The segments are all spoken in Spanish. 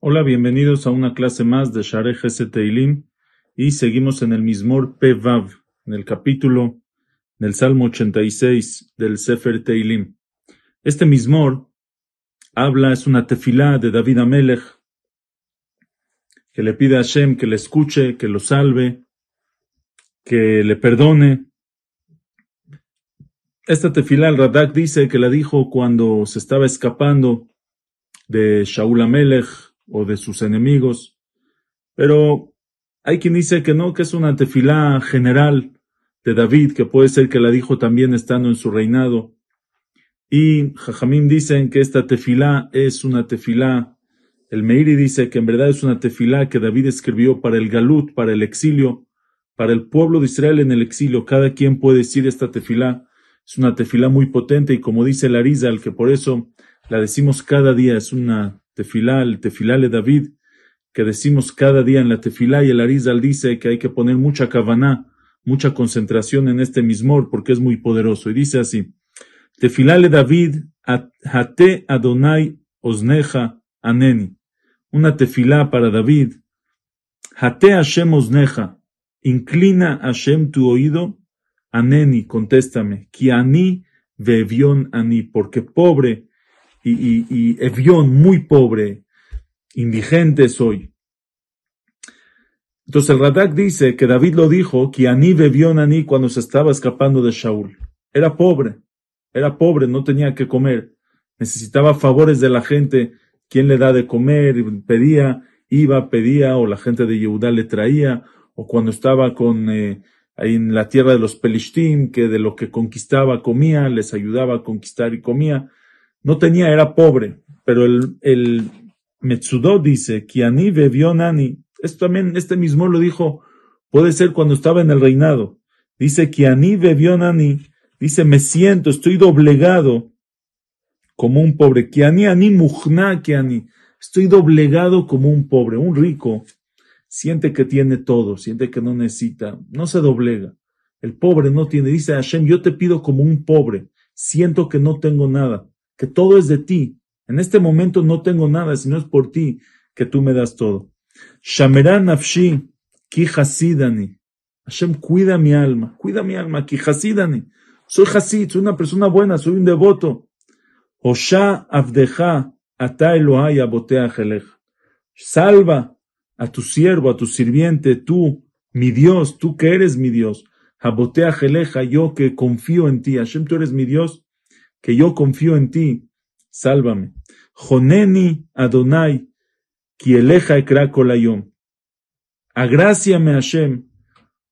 Hola, bienvenidos a una clase más de Share Teilim y seguimos en el Mismor Pevav, en el capítulo del Salmo 86 del Sefer Teilim. Este Mismor habla, es una tefilá de David Amelech, que le pide a Hashem que le escuche, que lo salve, que le perdone. Esta tefilá, el Radak dice que la dijo cuando se estaba escapando de Shaul Amelech, o de sus enemigos. Pero hay quien dice que no, que es una tefilá general de David, que puede ser que la dijo también estando en su reinado. Y Jajamim dicen que esta tefilá es una tefilá. El Meiri dice que en verdad es una tefilá que David escribió para el Galut, para el exilio, para el pueblo de Israel en el exilio. Cada quien puede decir esta tefilá. Es una tefilá muy potente y como dice el Arizal, que por eso la decimos cada día, es una tefilá, el tefilá de David, que decimos cada día en la tefilá y el Arizal dice que hay que poner mucha kavaná, mucha concentración en este mismor porque es muy poderoso. Y dice así, tefilá de David, hate Adonai osneja aneni. Una tefilá para David, hate Hashem osneja, inclina Hashem tu oído, aneni, contéstame, ki ani vevion ani, porque pobre y, y, Evión, muy pobre, indigente soy. Entonces el Radak dice que David lo dijo, que Aní bebió Aní cuando se estaba escapando de Shaul. Era pobre, era pobre, no tenía que comer, necesitaba favores de la gente, quien le da de comer, pedía, iba, pedía, o la gente de Yehudá le traía, o cuando estaba con, eh, en la tierra de los Pelishtim, que de lo que conquistaba comía, les ayudaba a conquistar y comía. No tenía, era pobre, pero el, el Metsudó dice, Kiani bebió nani. Esto también, este mismo lo dijo, puede ser cuando estaba en el reinado. Dice, Kiani bebió nani. Dice, me siento, estoy doblegado como un pobre. Kiani ani mujna kiani. Estoy doblegado como un pobre, un rico. Siente que tiene todo, siente que no necesita, no se doblega. El pobre no tiene, dice Hashem, yo te pido como un pobre, siento que no tengo nada que todo es de ti. En este momento no tengo nada, sino es por ti que tú me das todo. Shameran nafshi, ki hasidani. Hashem, cuida mi alma, cuida mi alma, ki hasidani. Soy hasid, soy una persona buena, soy un devoto. Osha avdeja, ata Elohai abotea Salva a tu siervo, a tu sirviente, tú, mi Dios, tú que eres mi Dios. Abotea jeleja, yo que confío en ti. Hashem, tú eres mi Dios que yo confío en ti, sálvame. Joneni Adonai, kieleja ekra kolayom. Agráciame Hashem,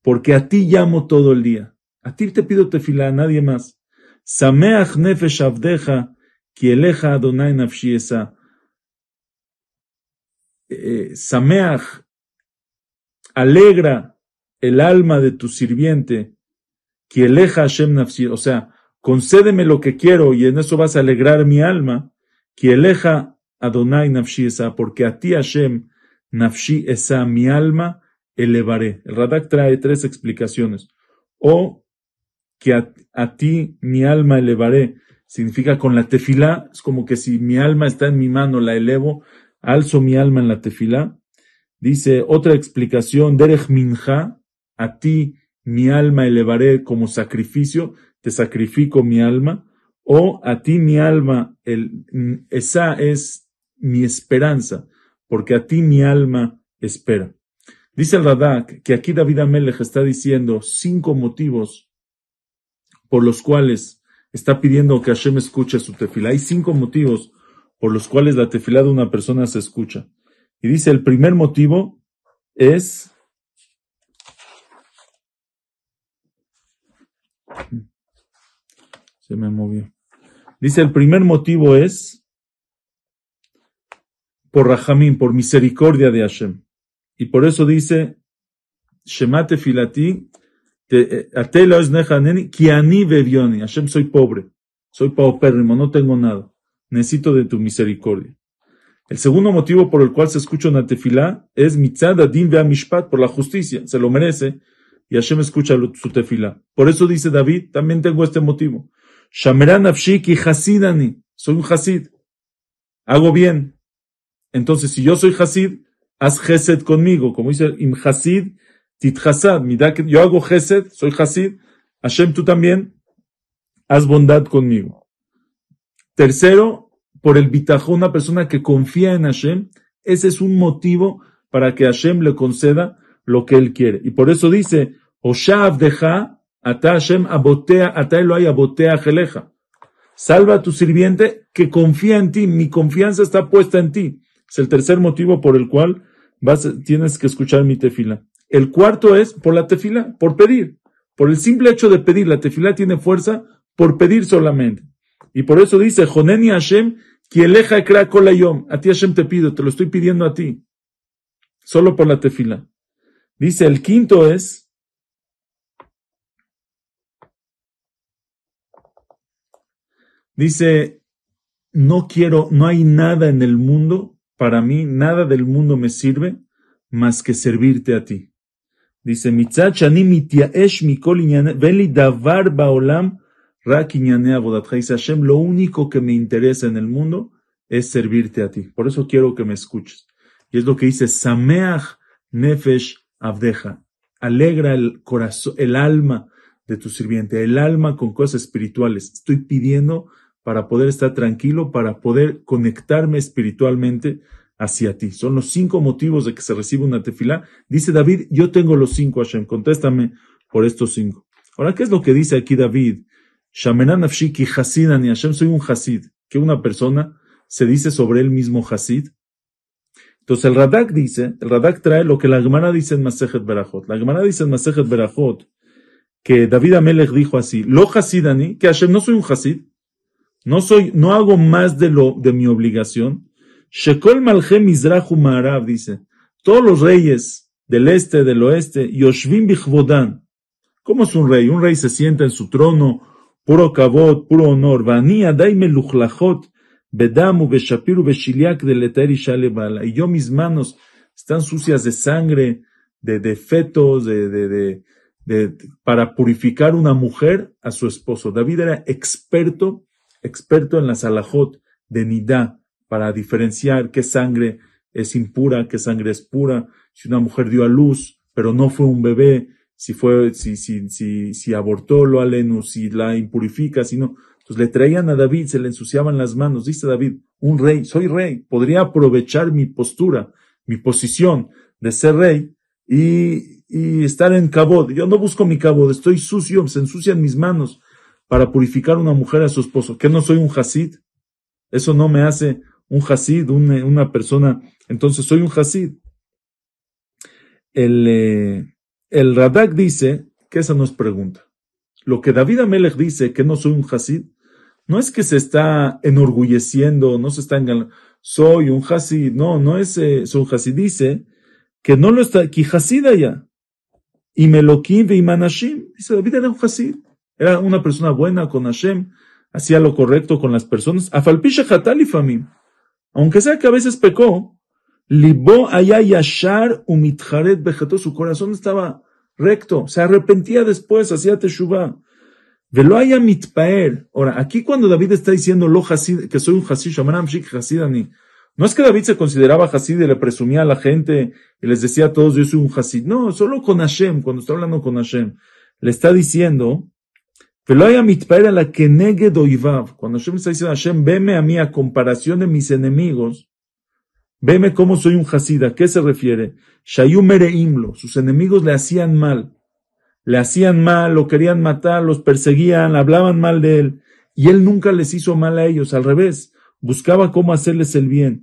porque a ti llamo todo el día. A ti te pido tefilá, a nadie más. Sameach nefesh avdeja, kieleja Adonai nafshi esa. Eh, Sameach, alegra el alma de tu sirviente, kieleja Hashem nafshi, o sea, concédeme lo que quiero y en eso vas a alegrar mi alma, que Adonai nafshi esa, porque a ti Hashem nafshi esa, mi alma elevaré. El Radak trae tres explicaciones. O que a, ti mi alma elevaré, significa con la tefilá, es como que si mi alma está en mi mano, la elevo, alzo mi alma en la tefilá. Dice otra explicación, derech minja, a ti mi alma elevaré como sacrificio, te sacrifico mi alma, o a ti mi alma, esa es mi esperanza, porque a ti mi alma espera. Dice el Radak que aquí David Amelech está diciendo cinco motivos por los cuales está pidiendo que Hashem escuche su tefila. Hay cinco motivos por los cuales la tefila de una persona se escucha. Y dice el primer motivo es Se me movió. Dice, el primer motivo es por Rahamim, por misericordia de Hashem. Y por eso dice, eh. Hashem, soy pobre, soy paupérrimo, no tengo nada. Necesito de tu misericordia. El segundo motivo por el cual se escucha una tefilá es mitzad mishpat, por la justicia, se lo merece, y Hashem escucha su tefilá. Por eso dice David, también tengo este motivo. Shameran Afshiki Hasidani, soy un Hasid. Hago bien. Entonces, si yo soy Hasid, haz Gesed conmigo. Como dice Im Hasid, Tit Hasad. Yo hago Gesed, soy Hasid. Hashem, tú también, haz bondad conmigo. Tercero, por el bitajón, una persona que confía en Hashem, ese es un motivo para que Hashem le conceda lo que él quiere. Y por eso dice, Oshav deja, ata Hashem abotea, ata abotea jeleja. Salva a tu sirviente que confía en ti, mi confianza está puesta en ti. Es el tercer motivo por el cual vas, tienes que escuchar mi tefila. El cuarto es por la tefila, por pedir. Por el simple hecho de pedir, la tefila tiene fuerza por pedir solamente. Y por eso dice, Joneni Hashem, Kieleja ekra kolayom. A ti Hashem te pido, te lo estoy pidiendo a ti. Solo por la tefila. Dice, el quinto es, dice, no quiero, no hay nada en el mundo, para mí, nada del mundo me sirve más que servirte a ti. Dice, mitzachani mitiaesh mikol veli davar baolam Hashem, lo único que me interesa en el mundo es servirte a ti. Por eso quiero que me escuches. Y es lo que dice Sameach Nefesh Avdeja. Alegra el corazón, el alma de tu sirviente, el alma con cosas espirituales. Estoy pidiendo para poder estar tranquilo, para poder conectarme espiritualmente hacia ti. Son los cinco motivos de que se recibe una tefilá. Dice David, yo tengo los cinco, Hashem, contéstame por estos cinco. Ahora, ¿qué es lo que dice aquí David? Shamenan Hashem, soy un Hasid, que una persona se dice sobre él mismo Hasid. Entonces el Radak dice, el Radak trae lo que la Gemara dice en Masejet Berachot. La Gemara dice en Masejet Berachot que David Amelech dijo así, lo Hasidani, que Hashem no soy un Hasid, no soy, no hago más de lo, de mi obligación. Shekol Malche Mizrahu Ma'arav dice, todos los reyes del este, del oeste, Yoshvim Bichvodan. ¿Cómo es un rey? Un rey se sienta en su trono, puro cabot, puro honor. Vania daime luchlachot, bedamu, beshapiru, beshiliak de leteri bala. Y yo mis manos están sucias de sangre, de de, de, de, de, para purificar una mujer a su esposo. David era experto, experto en la salahot de Nidá, para diferenciar qué sangre es impura, qué sangre es pura. Si una mujer dio a luz, pero no fue un bebé, si fue, si, si, si, si abortó lo alenu, si la impurifica, si no. Entonces le traían a David, se le ensuciaban las manos. Dice David, un rey, soy rey, podría aprovechar mi postura, mi posición de ser rey y, y estar en cabod. Yo no busco mi cabod, estoy sucio, se ensucian mis manos para purificar una mujer a su esposo. ¿Que no soy un hasid? Eso no me hace un hasid, una, una persona. Entonces soy un hasid. El, eh, el Radak dice que esa no es pregunta. Lo que David Amelech dice, que no soy un Hasid, no es que se está enorgulleciendo, no se está engañando, soy un Hasid, no, no es, eh, soy un Hasid, dice que no lo está, que Hasid allá. Y Melokim y Manashim, dice David era un Hasid, era una persona buena con Hashem, hacía lo correcto con las personas, Afalpisha Hatali Famim, aunque sea que a veces pecó, Libo allá yashar umitjaret vegetó, su corazón estaba recto, se arrepentía después, hacía teshuva. Velo haya mitpaer. Ahora, aquí cuando David está diciendo lo hasid, que soy un hasid, shamanam shik hasidani, no es que David se consideraba hasid y le presumía a la gente y les decía a todos yo soy un hasid. No, solo con Hashem, cuando está hablando con Hashem, le está diciendo, Velo haya mitpaer a la que negue doivav. Cuando Hashem está diciendo Hashem, veme a mí a comparación de mis enemigos, Veme cómo soy un Hasid. ¿A qué se refiere? Shayum Mereimlo. Sus enemigos le hacían mal. Le hacían mal, lo querían matar, los perseguían, hablaban mal de él. Y él nunca les hizo mal a ellos. Al revés, buscaba cómo hacerles el bien.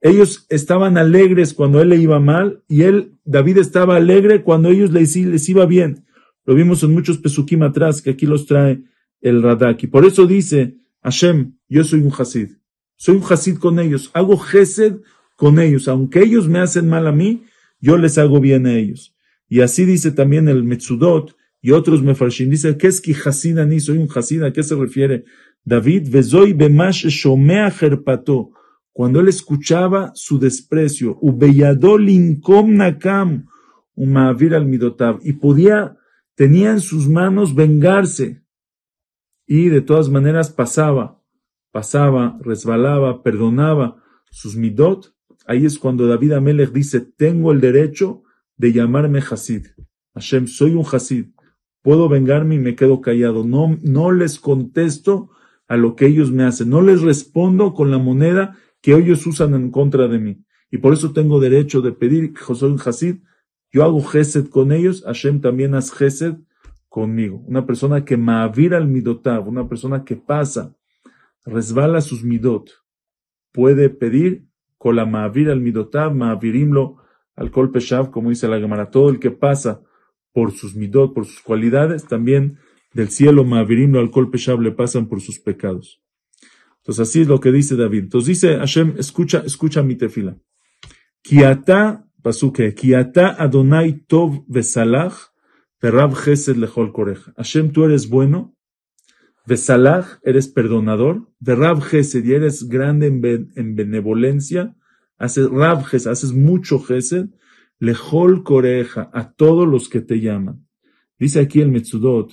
Ellos estaban alegres cuando él le iba mal y él, David, estaba alegre cuando ellos les, les iba bien. Lo vimos en muchos pesukim atrás, que aquí los trae el Radak. Y por eso dice, Hashem, yo soy un Hasid. Soy un Hasid con ellos. Hago Gesed con ellos. Aunque ellos me hacen mal a mí, yo les hago bien a ellos. Y así dice también el Metsudot y otros Mefarshim. Dice, ¿qué es que ni? Soy un Hasida. ¿A qué se refiere? David, Vezoy Bemash Shomea Jerpato. Cuando él escuchaba su desprecio, Ubeyadol Inkom Nakam, Umavir al Midotav, y podía, tenía en sus manos vengarse. y de todas maneras pasaba, pasaba, resbalaba, perdonaba sus midot, ahí es cuando David Amelech dice, tengo el derecho de llamarme Hasid. Hashem, soy un Hasid. Puedo vengarme y me quedo callado. No, no les contesto a lo que ellos me hacen. No les respondo con la moneda que ellos usan en contra de mí. Y por eso tengo derecho de pedir que soy un Hasid. Yo hago Gesed con ellos. Hashem también hace Gesed conmigo. Una persona que ma'avira al midotav, una persona que pasa, resbala sus midot, puede pedir con la ma'avir al midotav, ma'avirimlo al kol como dice la Gemara. Todo el que pasa por sus midot, por sus cualidades, también del cielo ma'avirimlo al kol le pasan por sus pecados. Entonces así es lo que dice David. Entonces dice Hashem, escucha, escucha mi tefila. Kiata, pasuke, kiata Adonai tov vesalach, Perrab Gesed lejol koreja. Hashem, tú eres bueno. Vesalach, eres perdonador. Verrab Gesed, y eres grande en, benevolencia. Haces Rab Gesed, haces mucho Gesed. Lejol coreja, a todos los que te llaman. Dice aquí el Metsudot.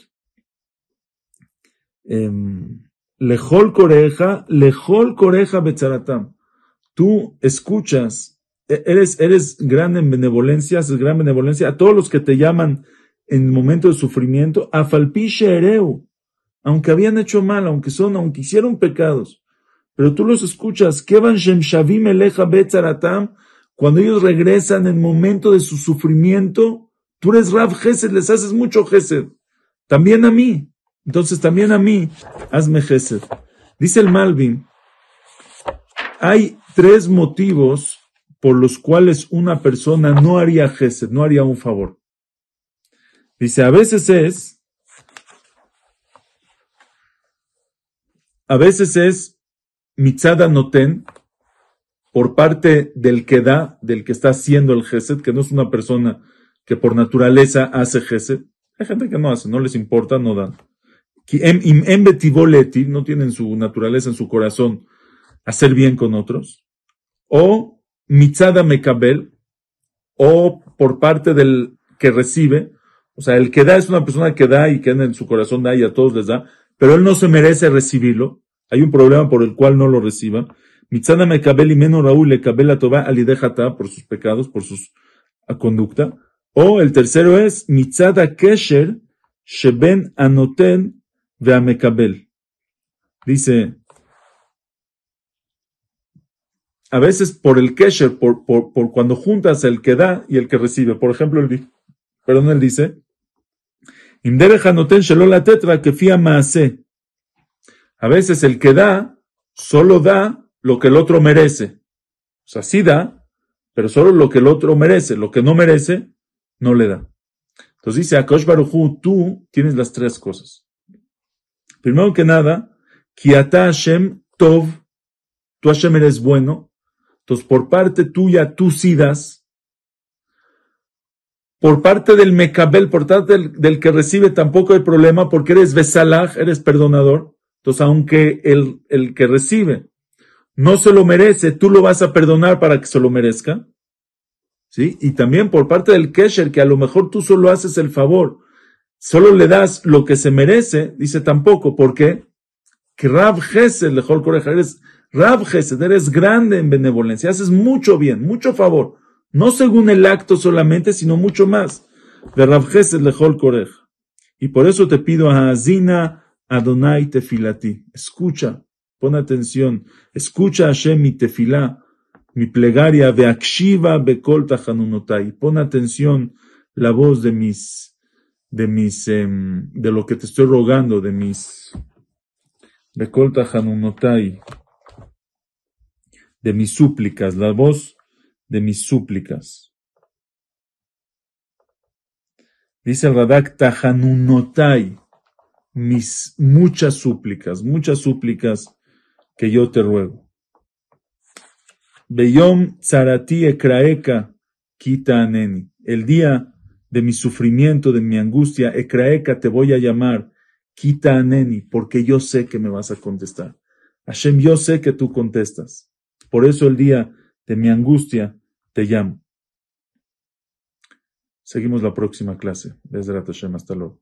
Em, lejol coreja, lejol coreja betzaratam. Tú escuchas, e-, eres, eres grande en benevolencia, haces gran benevolencia a todos los que te llaman en momento de sufrimiento, afalpishe ereu, aunque habían hecho mal, aunque son, aunque hicieron pecados, pero tú los escuchas, Kevan Shem Betzaratam, cuando ellos regresan en el momento de su sufrimiento, tú eres Rav Gesed, les haces mucho Gesed. También a mí. Entonces también a mí, hazme Gesed. Dice el Malvin, hay tres motivos por los cuales una persona no haría Gesed, no haría un favor. Dice, a veces es, a veces es mitzada noten por parte del que da, del que está haciendo el gesed, que no es una persona que por naturaleza hace gesed. Hay gente que no hace, no les importa, no dan. No tienen su naturaleza en su corazón hacer bien con otros. O mitzada mekabel, o por parte del que recibe, o sea, el que da es una persona que da y que en su corazón da y a todos les da, pero él no se merece recibirlo. Hay un problema por el cual no lo reciba. Mitzana me y menos Raúl le cabela toba alidejata por sus pecados, por su conducta. O el tercero es mitzada kesher sheben anoten veamekabel. Dice, a veces por el kesher, por, cuando juntas el que da y el que recibe. Por ejemplo, el, perdón, él dice, la tetra que fía A veces el que da, solo da lo que el otro merece. O sea, sí da, pero solo lo que el otro merece. Lo que no merece, no le da. Entonces dice Akosh Baruchu, tú tienes las tres cosas. Primero que nada, Kiata Hashem Tov, tú Hashem eres bueno. Entonces por parte tuya, tú sí das por parte del Mecabel, por parte del, que recibe, tampoco hay problema porque eres Besalaj, eres perdonador. Entonces, aunque el, el que recibe no se lo merece, tú lo vas a perdonar para que se lo merezca. ¿Sí? Y también por parte del Kesher, que a lo mejor tú solo haces el favor, solo le das lo que se merece, dice tampoco, ¿por qué? Que Rab Gesed, mejor coreja, eres Rab Gesed, eres grande en benevolencia, haces mucho bien, mucho favor. No según el acto solamente, sino mucho más. Y por eso te pido a Azina Adonai tefilati. Escucha, pon atención. Escucha a Hashem mi tefilá, mi plegaria, veakshiva bekol. Pon atención la voz de mis, de mis, em, de lo que te estoy rogando, de mis, bekol. De mis súplicas, la voz de mis súplicas. Dice el Radak Tahanunotai, mis muchas súplicas, muchas súplicas que yo te ruego. Beyom Tzarati Ekraeka Kita Aneni. El día de mi sufrimiento, de mi angustia, Ekraeka te voy a llamar Kita Aneni, porque yo sé que me vas a contestar. Hashem, yo sé que tú contestas. Por eso el día de mi angustia, te llamo. Seguimos la próxima clase. Desde la Hasta luego.